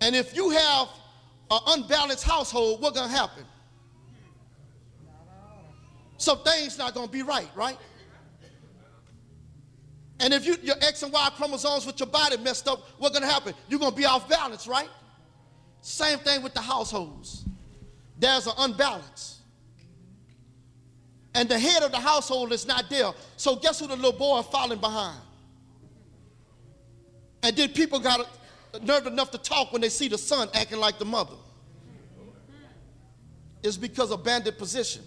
And if you have an unbalanced household, what's going to happen? Some things not going to be right, right? And if you, your X and Y chromosomes with your body messed up, what's going to happen? You're going to be off balance, right? Same thing with the households. There's an unbalance. And the head of the household is not there. So guess who the little boy falling behind? And then people got nerve enough to talk when they see the son acting like the mother. It's because of bandit position.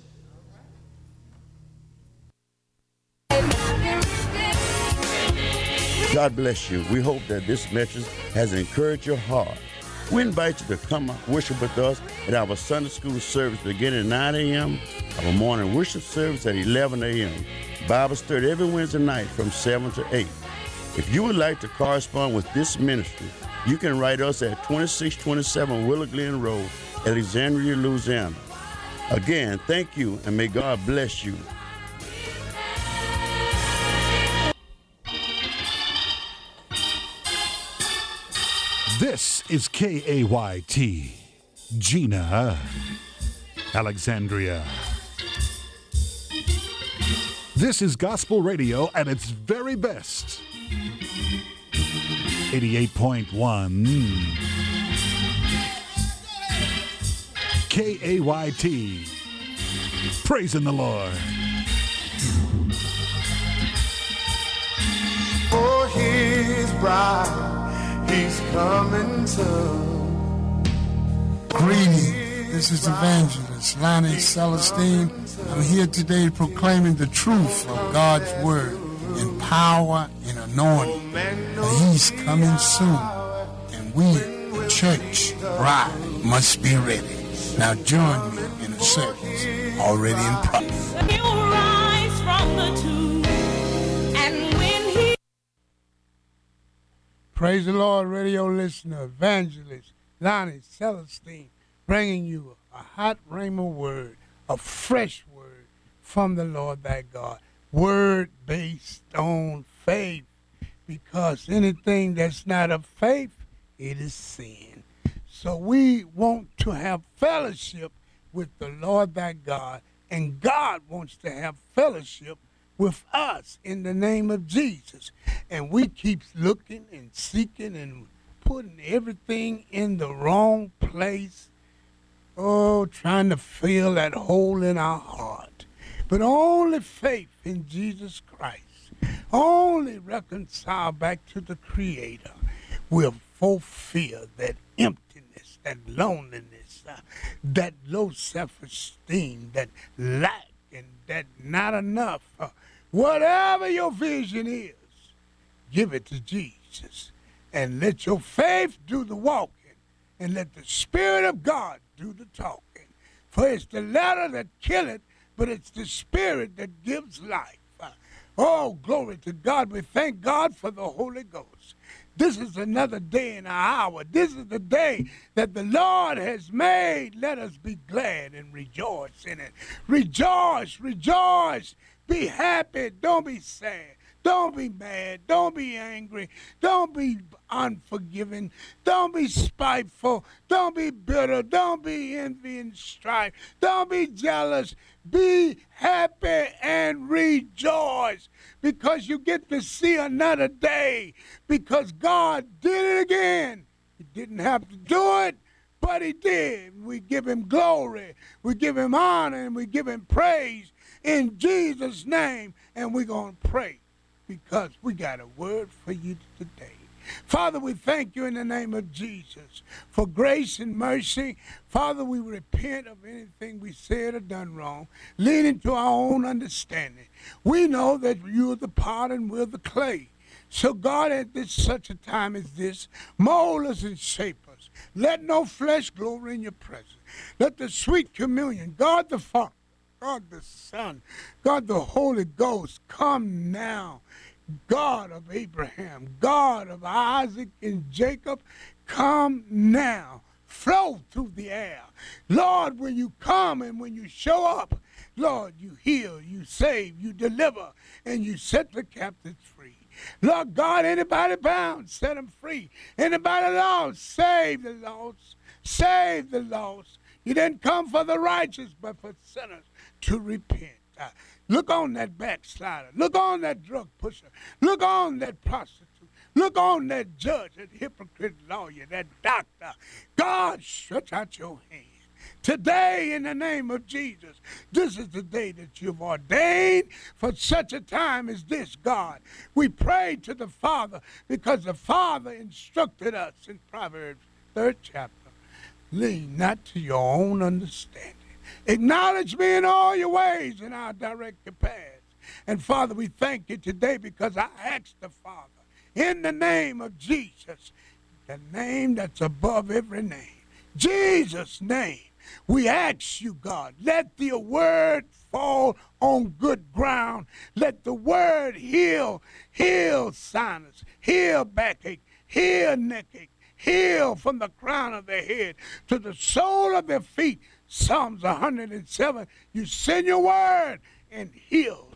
God bless you. We hope that this message has encouraged your heart. We invite you to come worship with us at our Sunday school service beginning at 9 a.m., our morning worship service at 11 a.m., Bible study every Wednesday night from 7 to 8. If you would like to correspond with this ministry, you can write us at 2627 Willow Glen Road, Alexandria, Louisiana. Again, thank you and may God bless you. This is KAYT, Jena, Alexandria. This is gospel radio at its very best. 88.1 KAYT. Praising the Lord. For his bride he's coming soon. Greeting. This is Evangelist Lonnie Celestine. I'm here today proclaiming the truth of God's word in power and anointing. He's coming soon. And we, the church, bride, must be ready. Now join me in a service already in progress. Praise the Lord, radio listener, evangelist Lonnie Celestine, bringing you a hot rhema word, a fresh word from the Lord thy God. Word based on faith, because anything that's not of faith, it is sin. So we want to have fellowship with the Lord thy God, and God wants to have fellowship with us in the name of Jesus. And we keep looking and seeking and putting everything in the wrong place. Oh, trying to fill that hole in our heart. But only faith in Jesus Christ, only reconciled back to the Creator, will fulfill that emptiness, that loneliness, uh, that low self esteem, that lack, and that not enough. Uh, Whatever your vision is, give it to Jesus. And let your faith do the walking. And let the Spirit of God do the talking. For it's the letter that killeth, but it's the Spirit that gives life. Uh, oh, glory to God. We thank God for the Holy Ghost. This is another day and an hour. This is the day that the Lord has made. Let us be glad and rejoice in it. Rejoice, rejoice be happy. Don't be sad. Don't be mad. Don't be angry. Don't be unforgiving. Don't be spiteful. Don't be bitter. Don't be envy and strife. Don't be jealous. Be happy and rejoice because you get to see another day because God did it again. He didn't have to do it, but He did. We give Him glory. We give Him honor and we give Him praise in Jesus' name. And we're going to pray because we got a word for you today. Father, we thank you in the name of Jesus for grace and mercy. Father, we repent of anything we said or done wrong, leading to our own understanding. We know that you are the pot and we're the clay. So, God, at this such a time as this, mold us and shape us. Let no flesh glory in your presence. Let the sweet communion, God the Father, God the Son, God the Holy Ghost, come now. God of Abraham, God of Isaac and Jacob, come now. Flow through the air. Lord, when you come and when you show up, Lord, you heal, you save, you deliver, and you set the captives free. Lord God, anybody bound, set them free. Anybody lost, save the lost. Save the lost. You didn't come for the righteous, but for sinners to repent. Uh, look on that backslider. Look on that drug pusher. Look on that prostitute. Look on that judge, that hypocrite lawyer, that doctor. God, stretch out your hand. Today, in the name of Jesus, this is the day that you've ordained for such a time as this, God. We pray to the Father because the Father instructed us in Proverbs, third chapter. Lean not to your own understanding. Acknowledge me in all your ways, and I'll direct your paths. And Father, we thank you today because I asked the Father in the name of Jesus, the name that's above every name. Jesus' name. We ask you, God, let the word fall on good ground. Let the word heal, heal sinus, heal backache, heal neckache, heal from the crown of their head to the sole of their feet. Psalms 107. You send your word and heal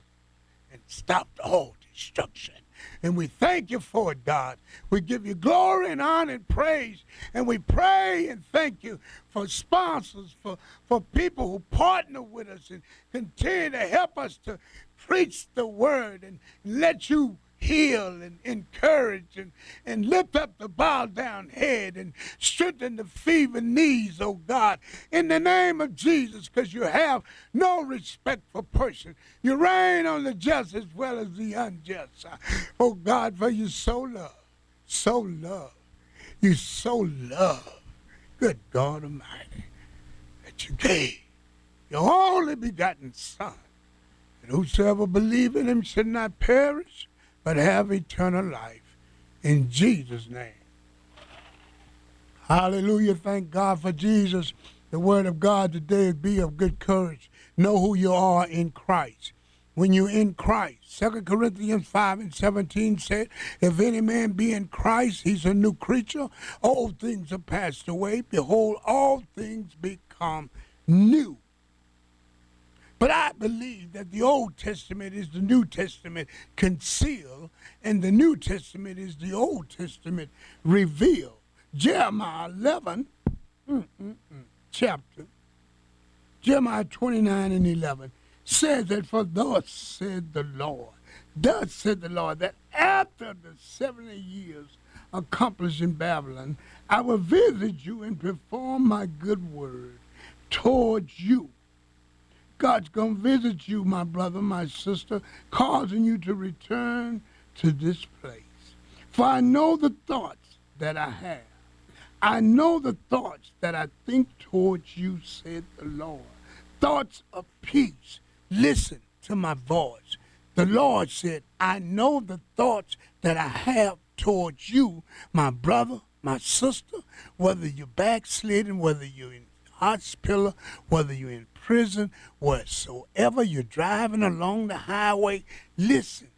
and stop all destruction. And we thank you for it, God. We give you glory and honor and praise. And we pray and thank you for sponsors, for, for people who partner with us and continue to help us to preach the word and let you heal and encourage and, and lift up the bowed down head and strengthen the feeble knees, oh God, in the name of Jesus, because you have no respect for person. You reign on the just as well as the unjust. Uh, oh God, for you so love, so love, you so love, good God Almighty, that you gave your only begotten Son. And whosoever believe in him should not perish, but have eternal life. In Jesus' name. Hallelujah. Thank God for Jesus. The word of God today be of good courage. Know who you are in Christ. When you're in Christ, 2 Corinthians 5 and 17 said, If any man be in Christ, he's a new creature. Old things are passed away. Behold, all things become new. But I believe that the Old Testament is the New Testament concealed, and the New Testament is the Old Testament revealed. Jeremiah 11, mm, mm, mm, chapter, Jeremiah 29 and 11 says that, For thus said the Lord, thus said the Lord, that after the 70 years accomplished in Babylon, I will visit you and perform my good word towards you God's going to visit you, my brother, my sister, causing you to return to this place. For I know the thoughts that I have. I know the thoughts that I think towards you, said the Lord. Thoughts of peace. Listen to my voice. The Lord said, I know the thoughts that I have towards you, my brother, my sister, whether you're backsliding, whether you're in hospital, whether you're in prison, whatsoever you're driving along the highway, listen,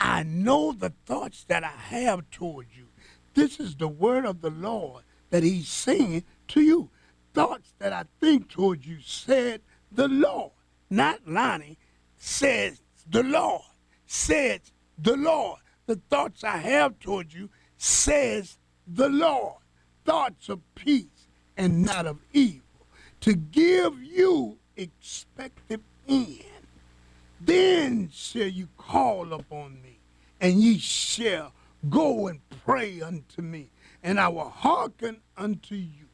I know the thoughts that I have toward you. This is the word of the Lord that he's saying to you. Thoughts that I think toward you, said the Lord. Not Lonnie, says the Lord. Says the Lord. The thoughts I have toward you, says the Lord. Thoughts of peace and not of evil. To give you expected end. Then shall you call upon me, and ye shall go and pray unto me, and I will hearken unto you.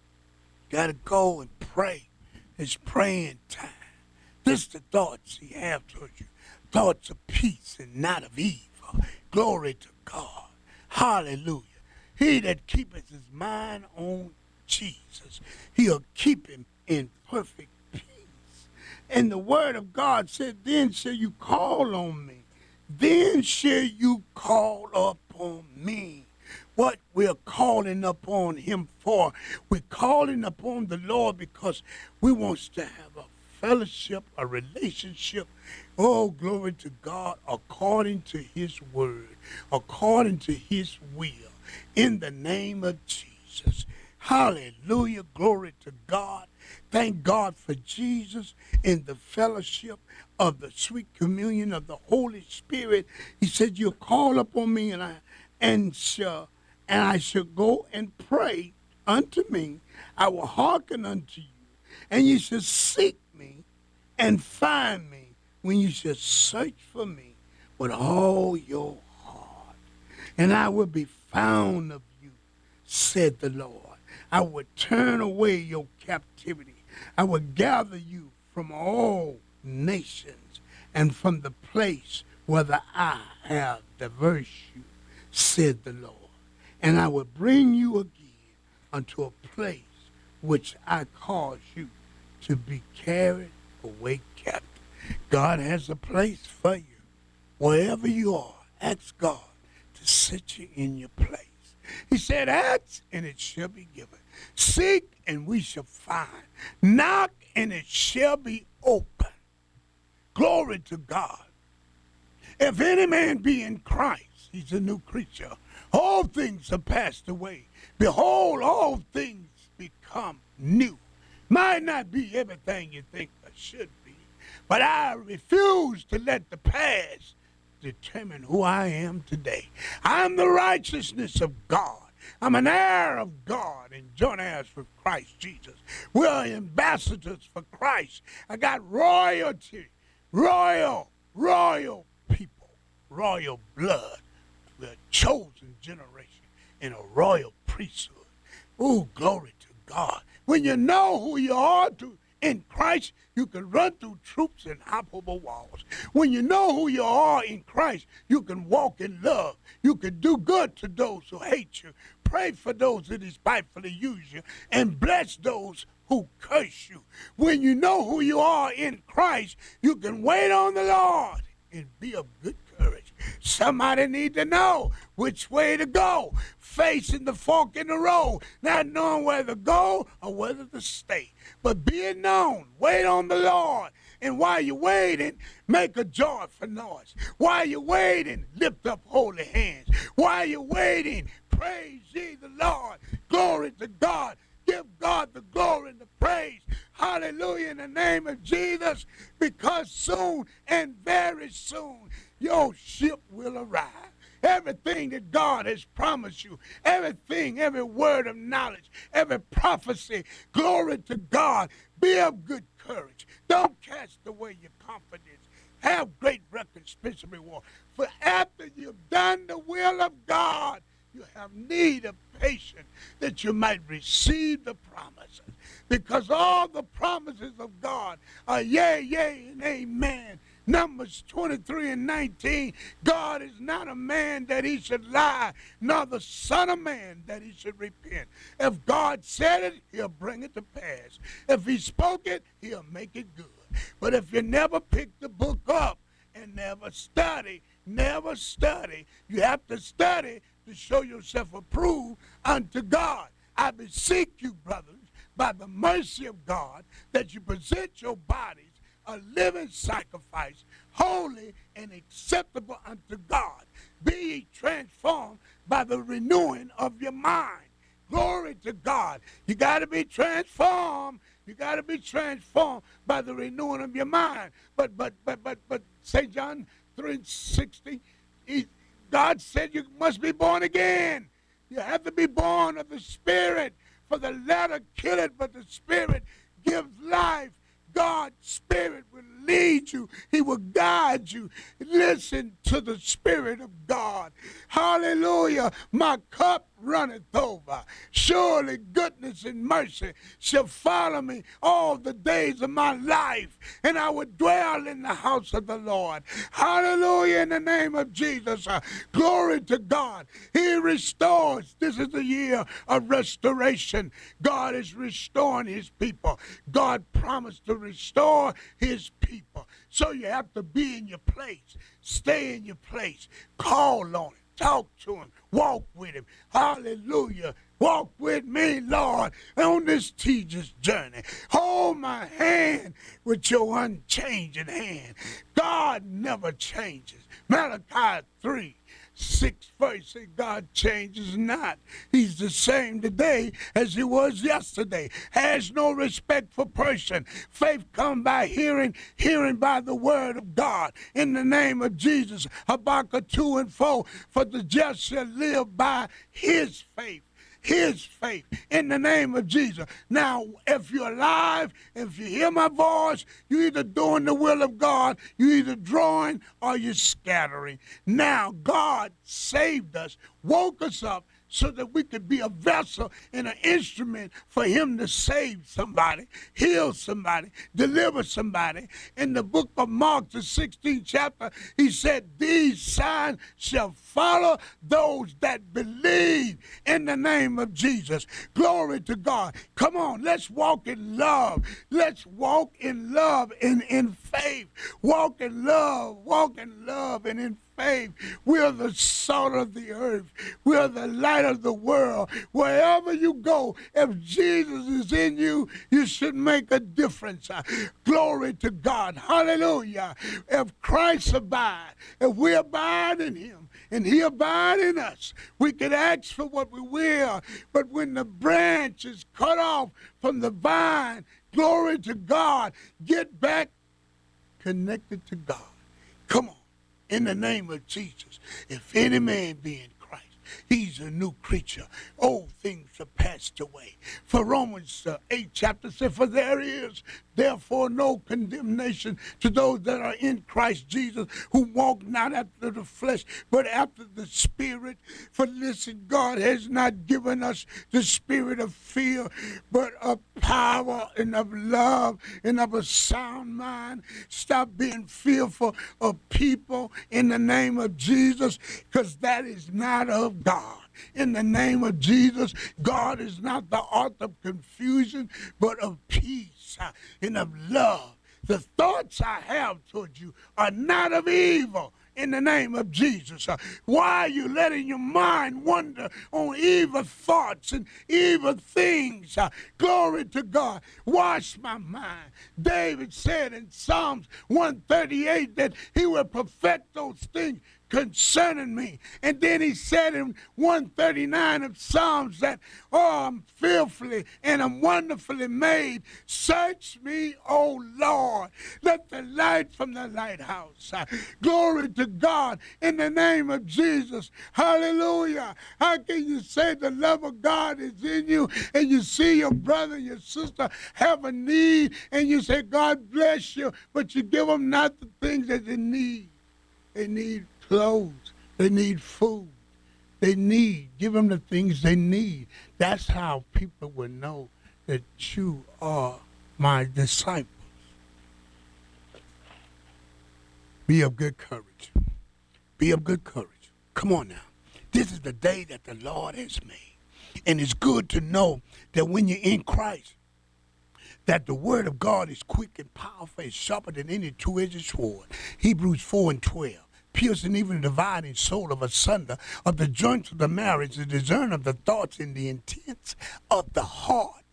Gotta go and pray. It's praying time. This the thoughts he have towards you. Thoughts of peace and not of evil. Glory to God. Hallelujah. He that keepeth his mind on Jesus, he'll keep him in perfect peace. and the word of God said, Then shall you call on me. Then shall you call upon me. What we're calling upon him for. We're calling upon the Lord because we want to have a fellowship, a relationship. Oh, glory to God, according to his word, according to his will, in the name of Jesus. Hallelujah. Glory to God. Thank God for Jesus in the fellowship of the sweet communion of the Holy Spirit. He said, You'll call upon me and I and shall and I shall go and pray unto me. I will hearken unto you, and you shall seek me and find me when you shall search for me with all your heart. And I will be found of you, said the Lord. I will turn away your captivity. I will gather you from all nations and from the place where I have diverse you, said the Lord. And I will bring you again unto a place which I caused you to be carried away captive. God has a place for you. Wherever you are, ask God to set you in your place. He said, Ask and it shall be given. Seek and we shall find. Knock and it shall be open. Glory to God. If any man be in Christ, he's a new creature. All things are passed away. Behold, all things become new. Might not be everything you think it should be, but I refuse to let the past determine who I am today. I'm the righteousness of God. I'm an heir of God and joint heirs with Christ Jesus. We're ambassadors for Christ. I got royalty, royal, royal people, royal blood. We're a chosen generation in a royal priesthood. Oh, glory to God. When you know who you are to in Christ, you can run through troops and hop over walls. When you know who you are in Christ, you can walk in love. You can do good to those who hate you. Pray for those that despitefully use you, and bless those who curse you. When you know who you are in Christ, you can wait on the Lord and be of good courage. Somebody need to know which way to go, facing the fork in the road, not knowing whether to go or whether to stay. But being known, wait on the Lord. And while you're waiting, make a joyful noise. While you're waiting, lift up holy hands. While you're waiting, praise ye the Lord. Glory to God. Give God the glory and the praise. Hallelujah in the name of Jesus. Because soon and very soon your ship will arrive. Everything that God has promised you, everything, every word of knowledge, every prophecy, glory to God. Be of good courage. Don't cast away your confidence. Have great recompense and reward. For after you've done the will of God, you have need of patience that you might receive the promises. Because all the promises of God are yea, yea, and amen. Numbers 23 and 19. God is not a man that he should lie, nor the Son of Man that he should repent. If God said it, he'll bring it to pass. If he spoke it, he'll make it good. But if you never pick the book up and never study, never study, you have to study to show yourself approved unto God. I beseech you, brothers, by the mercy of God, that you present your bodies a living sacrifice, holy and acceptable unto God. Be ye transformed by the renewing of your mind. Glory to God. You got to be transformed. You got to be transformed by the renewing of your mind. But but but but but St. John 3:60, God said you must be born again. You have to be born of the Spirit. For the letter kill it, but the Spirit gives life. God's Spirit will lead you, He will guide you. Listen to the Spirit of God. Hallelujah. My cup runneth over. Surely goodness and mercy shall follow me all the days of my life, and I will dwell in the house of the Lord. Hallelujah in the name of Jesus. Uh, glory to God. He restores. This is the year of restoration. God is restoring his people. God promised to restore his people. So you have to be in your place. Stay in your place. Call on him. Talk to him. Walk with him. Hallelujah. Walk with me, Lord, on this tedious journey. Hold my hand with your unchanging hand. God never changes. Malachi 3 6 verse say God changes not. He's the same today as he was yesterday. Has no respect for person. Faith come by hearing, hearing by the word of God. In the name of Jesus. Habakkuk 2 and 4. For the just shall live by his faith his faith in the name of Jesus. Now, if you're alive, if you hear my voice, you're either doing the will of God, you're either drawing or you're scattering. Now, God saved us, woke us up, so that we could be a vessel and an instrument for him to save somebody, heal somebody, deliver somebody. In the book of Mark, the 16th chapter, he said, These signs shall follow those that believe in the name of Jesus. Glory to God. Come on, let's walk in love. Let's walk in love and in faith. Walk in love, walk in love and in faith. We're the salt of the earth. We're the light of the world. Wherever you go, if Jesus is in you, you should make a difference. Glory to God. Hallelujah. If Christ abide, if we abide in him, and he abide in us. We can ask for what we will, but when the branch is cut off from the vine, glory to God, get back connected to God. Come on in the name of Jesus. If any man be in he's a new creature. Old things are passed away. For Romans uh, 8 chapter says, For there is therefore no condemnation to those that are in Christ Jesus, who walk not after the flesh, but after the Spirit. For listen, God has not given us the spirit of fear, but of power and of love and of a sound mind. Stop being fearful of people in the name of Jesus, because that is not of God in the name of Jesus. God is not the author of confusion, but of peace and of love. The thoughts I have towards you are not of evil in the name of Jesus. Why are you letting your mind wander on evil thoughts and evil things? Glory to God. Wash my mind. David said in Psalms 138 that he will perfect those things concerning me. And then he said in 139 of Psalms that, oh, I'm fearfully and I'm wonderfully made. Search me, O Lord. Let the light from the lighthouse. Uh, glory to God in the name of Jesus. Hallelujah. How can you say the love of God is in you and you see your brother, your sister have a need and you say, God bless you, but you give them not the things that they need. They need clothes. They need food. They need. Give them the things they need. That's how people will know that you are my disciples. Be of good courage. Be of good courage. Come on now. This is the day that the Lord has made. And it's good to know that when you're in Christ, that the word of God is quick and powerful and sharper than any two-edged sword. Hebrews 4 and 12 piercing even the dividing soul of asunder of the joints of the marriage, the discern of the thoughts and the intents of the heart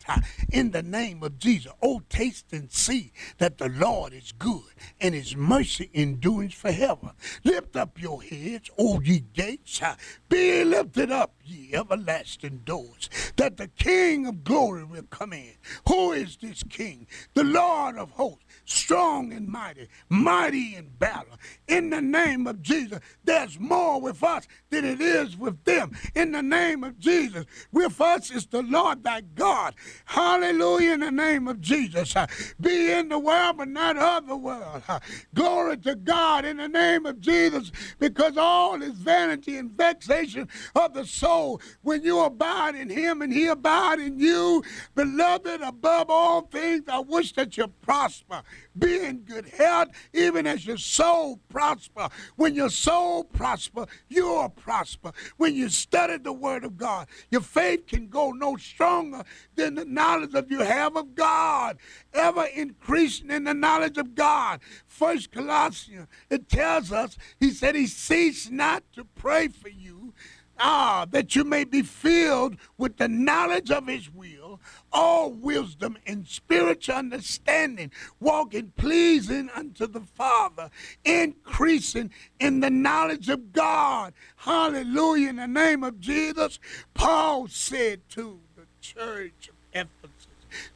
in the name of Jesus. Oh, taste and see that the Lord is good and his mercy endures forever. Lift up your heads, O ye gates. Be lifted up, ye everlasting doors, that the King of glory will come in. Who is this King? The Lord of hosts, strong and mighty, mighty in battle. In the name of Jesus, there's more with us than it is with them. In the name of Jesus, with us is the Lord thy God. Hallelujah in the name of Jesus. Uh, be in the world, but not of the world. Uh, glory to God in the name of Jesus, because all is vanity and vexation of the soul. When you abide in him and he abide in you, beloved, above all things, I wish that you prosper. Be in good health, even as your soul prosper. When your soul prosper, you'll prosper. When you study the word of God, your faith can go no stronger than the knowledge of you have of God, ever increasing in the knowledge of God. First Colossians, it tells us, he said he ceased not to pray for you Ah, that you may be filled with the knowledge of his will, all wisdom and spiritual understanding, walking pleasing unto the Father, increasing in the knowledge of God. Hallelujah. In the name of Jesus, Paul said to the church Ephesus,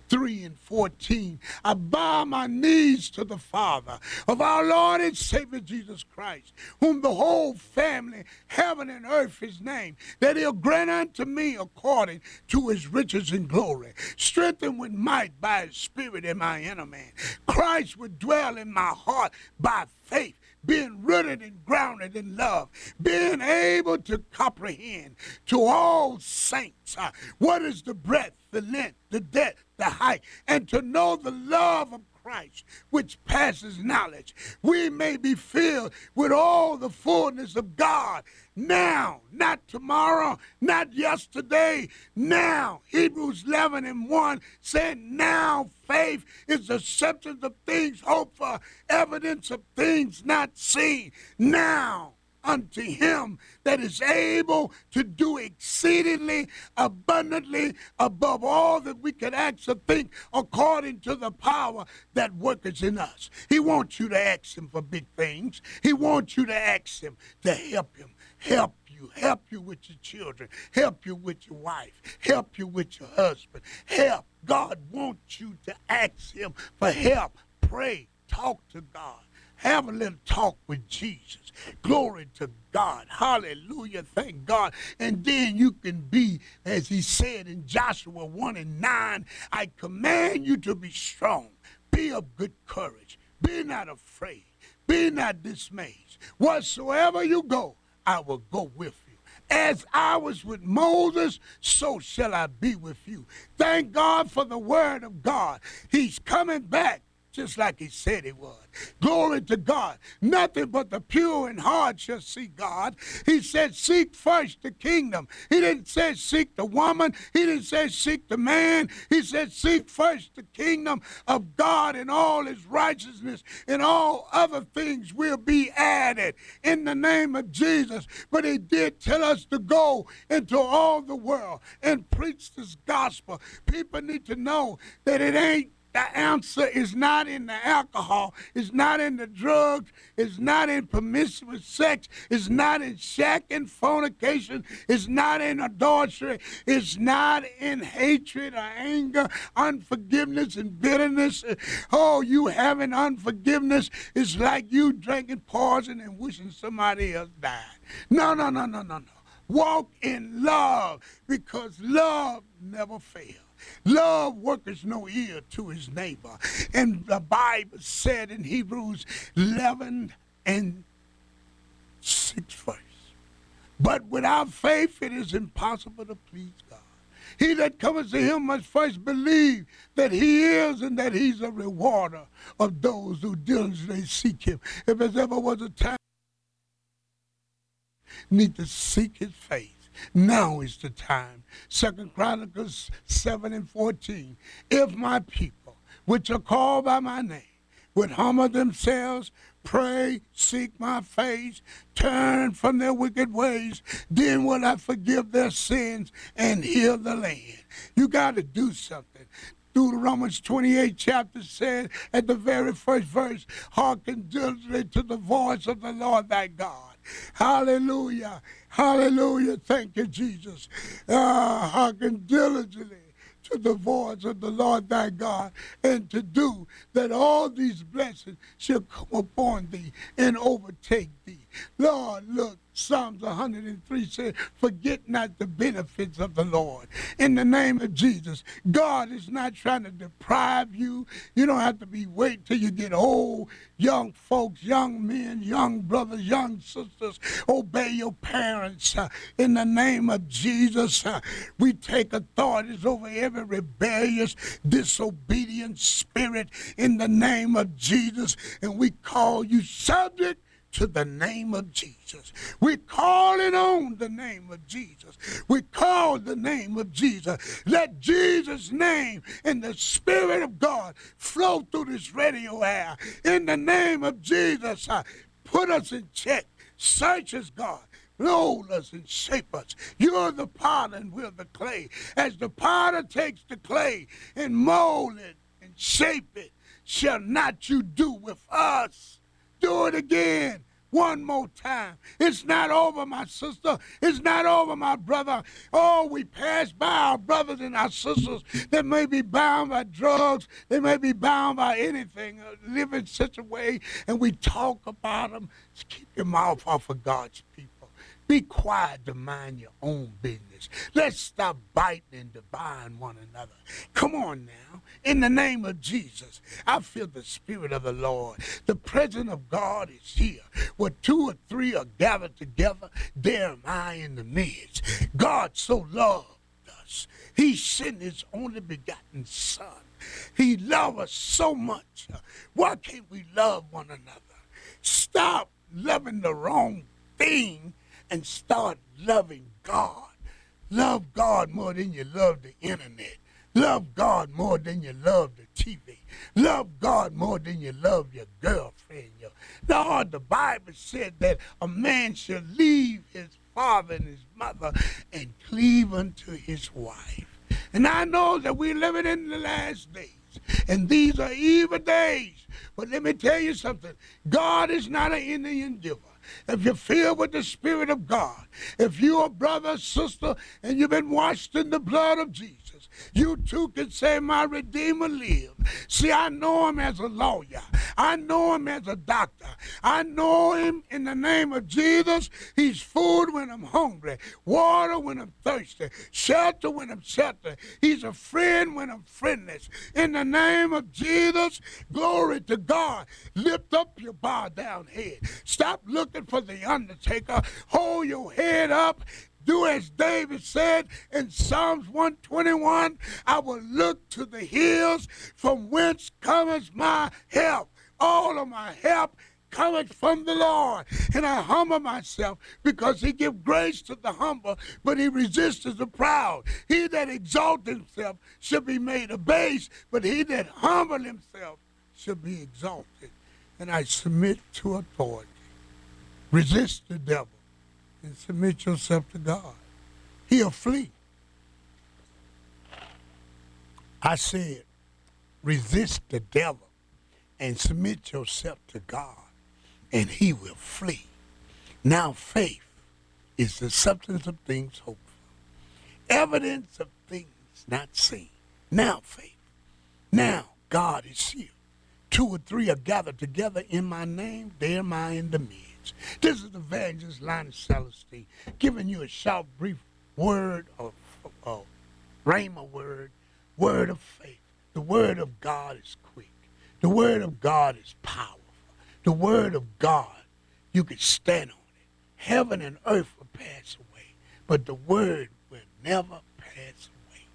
3 and 14. I bow my knees to the Father of our Lord and Savior Jesus Christ, whom the whole family, heaven and earth, is named, that he'll grant unto me according to his riches and glory, strengthened with might by his Spirit in my inner man. Christ would dwell in my heart by faith being rooted and grounded in love, being able to comprehend to all saints uh, what is the breadth, the length, the depth, the height, and to know the love of Christ, which passes knowledge, we may be filled with all the fullness of God now, not tomorrow, not yesterday, now. Hebrews 11 and 1 said, Now faith is the substance of things hoped for, evidence of things not seen. Now unto him that is able to do exceedingly abundantly above all that we can ask or think according to the power that worketh in us. He wants you to ask him for big things. He wants you to ask him to help him. Help you, help you with your children, help you with your wife, help you with your husband. Help. God wants you to ask him for help. Pray, talk to God. Have a little talk with Jesus. Glory to God. Hallelujah. Thank God. And then you can be, as he said in Joshua 1 and 9, I command you to be strong. Be of good courage. Be not afraid. Be not dismayed. Whatsoever you go, I will go with you. As I was with Moses, so shall I be with you. Thank God for the word of God. He's coming back just like he said he would. Glory to God. Nothing but the pure in heart shall see God. He said, Seek first the kingdom. He didn't say seek the woman. He didn't say seek the man. He said, Seek first the kingdom of God and all his righteousness, and all other things will be added in the name of Jesus. But he did tell us to go into all the world and preach this gospel. People need to know that it ain't the answer is not in the alcohol, it's not in the drugs, it's not in promiscuous sex, it's not in shack and fornication, it's not in adultery, it's not in hatred or anger, unforgiveness and bitterness. Oh, you having unforgiveness is like you drinking poison and wishing somebody else died. No, no, no, no, no, no. Walk in love because love never fails. Love worketh no ear to his neighbor. And the Bible said in Hebrews 11 and 6 verse. But without faith it is impossible to please God. He that cometh to him must first believe that he is and that he's a rewarder of those who diligently seek him. If there ever was a time need to seek his face, now is the time. Second Chronicles 7 and 14. If my people, which are called by my name, would humble themselves, pray, seek my face, turn from their wicked ways, then will I forgive their sins and heal the land. You got to do something. Deuteronomy 28 chapter said at the very first verse, hearken diligently to the voice of the Lord thy God. Hallelujah. Hallelujah. Thank you, Jesus. Uh, hearken diligently to the voice of the Lord thy God, and to do that all these blessings shall come upon thee and overtake thee. Lord, look, Psalms 103 says, Forget not the benefits of the Lord. In the name of Jesus, God is not trying to deprive you. You don't have to be wait till you get old. Young folks, young men, young brothers, young sisters, obey your parents. Uh, in the name of Jesus, uh, we take authorities over every rebellious, disobedient spirit in the name of Jesus, and we call you subject to the name of Jesus. We're calling on the name of Jesus. We call the name of Jesus. Let Jesus' name and the Spirit of God flow through this radio air. In the name of Jesus, uh, put us in check. Search us, God. mold us and shape us. You're the potter and we're the clay. As the potter takes the clay and mold it and shape it, shall not you do with us? Do it again. One more time. It's not over, my sister. It's not over, my brother. Oh, we pass by our brothers and our sisters that may be bound by drugs. They may be bound by anything, live in such a way, and we talk about them. Just keep your mouth off of God's people. Be quiet to mind your own business. Let's stop biting and dividing one another. Come on now. In the name of Jesus, I feel the Spirit of the Lord. The presence of God is here. Where two or three are gathered together, there am I in the midst. God so loved us. He sent his only begotten Son. He loved us so much. Why can't we love one another? Stop loving the wrong thing and start loving God. Love God more than you love the internet. Love God more than you love the TV. Love God more than you love your girlfriend. Your, uh, Lord, the Bible said that a man should leave his father and his mother and cleave unto his wife. And I know that we're living in the last days. And these are evil days. But let me tell you something. God is not an Indian giver if you're filled with the Spirit of God, if you're a brother, sister, and you've been washed in the blood of Jesus, you too can say, My Redeemer lives. See, I know him as a lawyer. I know him as a doctor. I know him in the name of Jesus. He's food when I'm hungry, water when I'm thirsty, shelter when I'm sheltered. He's a friend when I'm friendless. In the name of Jesus, glory to God. Lift up your bowed down head. Stop looking for the undertaker. Hold your head up do as David said in Psalms 121 I will look to the hills from whence cometh my help. All of my help cometh from the Lord. And I humble myself because he gives grace to the humble, but he resists the proud. He that exalts himself shall be made abased, but he that humble himself shall be exalted. And I submit to authority. Resist the devil and submit yourself to God. He'll flee. I said, resist the devil and submit yourself to God, and he will flee. Now, faith is the substance of things hoped for, evidence of things not seen. Now, faith. Now, God is here. Two or three are gathered together in my name, there am I in the midst. This is Evangelist Lonnie Celestine giving you a short, brief word of, of rhema word, word of faith. The word of God is quick. The word of God is powerful. The word of God, you can stand on it. Heaven and earth will pass away, but the word will never pass away.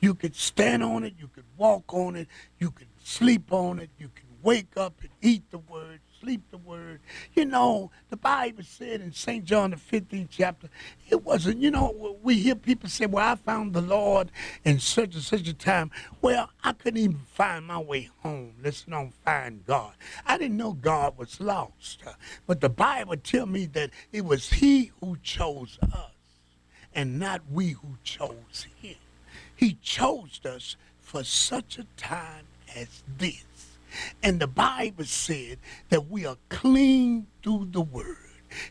You can stand on it, you can walk on it, you can sleep on it, you can wake up and eat the word, sleep the word. You know, the Bible said in St. John, the 15th chapter, it wasn't, you know, we hear people say, well, I found the Lord in such and such a time. Well, I couldn't even find my way home. Listen on find God. I didn't know God was lost. Uh, but the Bible tell me that it was he who chose us and not we who chose him. He chose us for such a time as this. And the Bible said that we are clean through the word.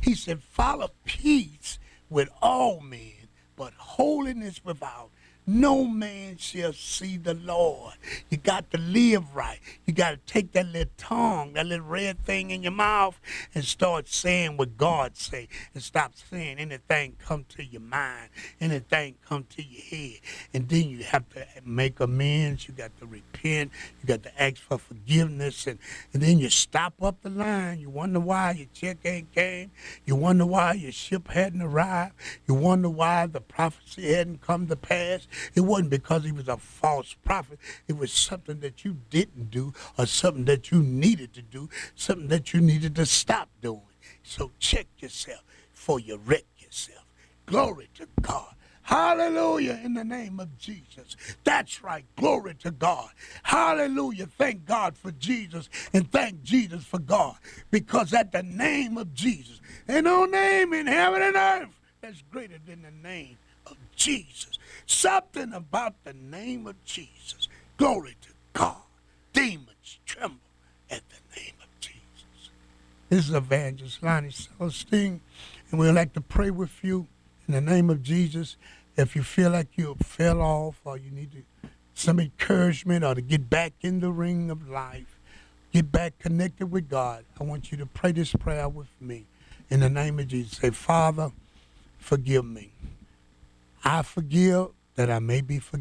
He said, follow peace with all men, but holiness without no man shall see the Lord. You got to live right. You got to take that little tongue, that little red thing in your mouth, and start saying what God say, and stop saying anything come to your mind, anything come to your head, and then you have to make amends. You got to repent. You got to ask for forgiveness, and, and then you stop up the line. You wonder why your check ain't came. You wonder why your ship hadn't arrived. You wonder why the prophecy hadn't come to pass. It wasn't because he was a false prophet. It was something that you didn't do or something that you needed to do, something that you needed to stop doing. So check yourself before you wreck yourself. Glory to God. Hallelujah in the name of Jesus. That's right. Glory to God. Hallelujah. Thank God for Jesus and thank Jesus for God. Because at the name of Jesus, ain't no name in heaven and earth that's greater than the name of Jesus. Something about the name of Jesus. Glory to God. Demons tremble at the name of Jesus. This is Evangelist Lonnie Celestine, and we'd like to pray with you in the name of Jesus. If you feel like you fell off or you need to, some encouragement or to get back in the ring of life, get back connected with God, I want you to pray this prayer with me in the name of Jesus. Say, Father, forgive me. I forgive that I may be forgiven.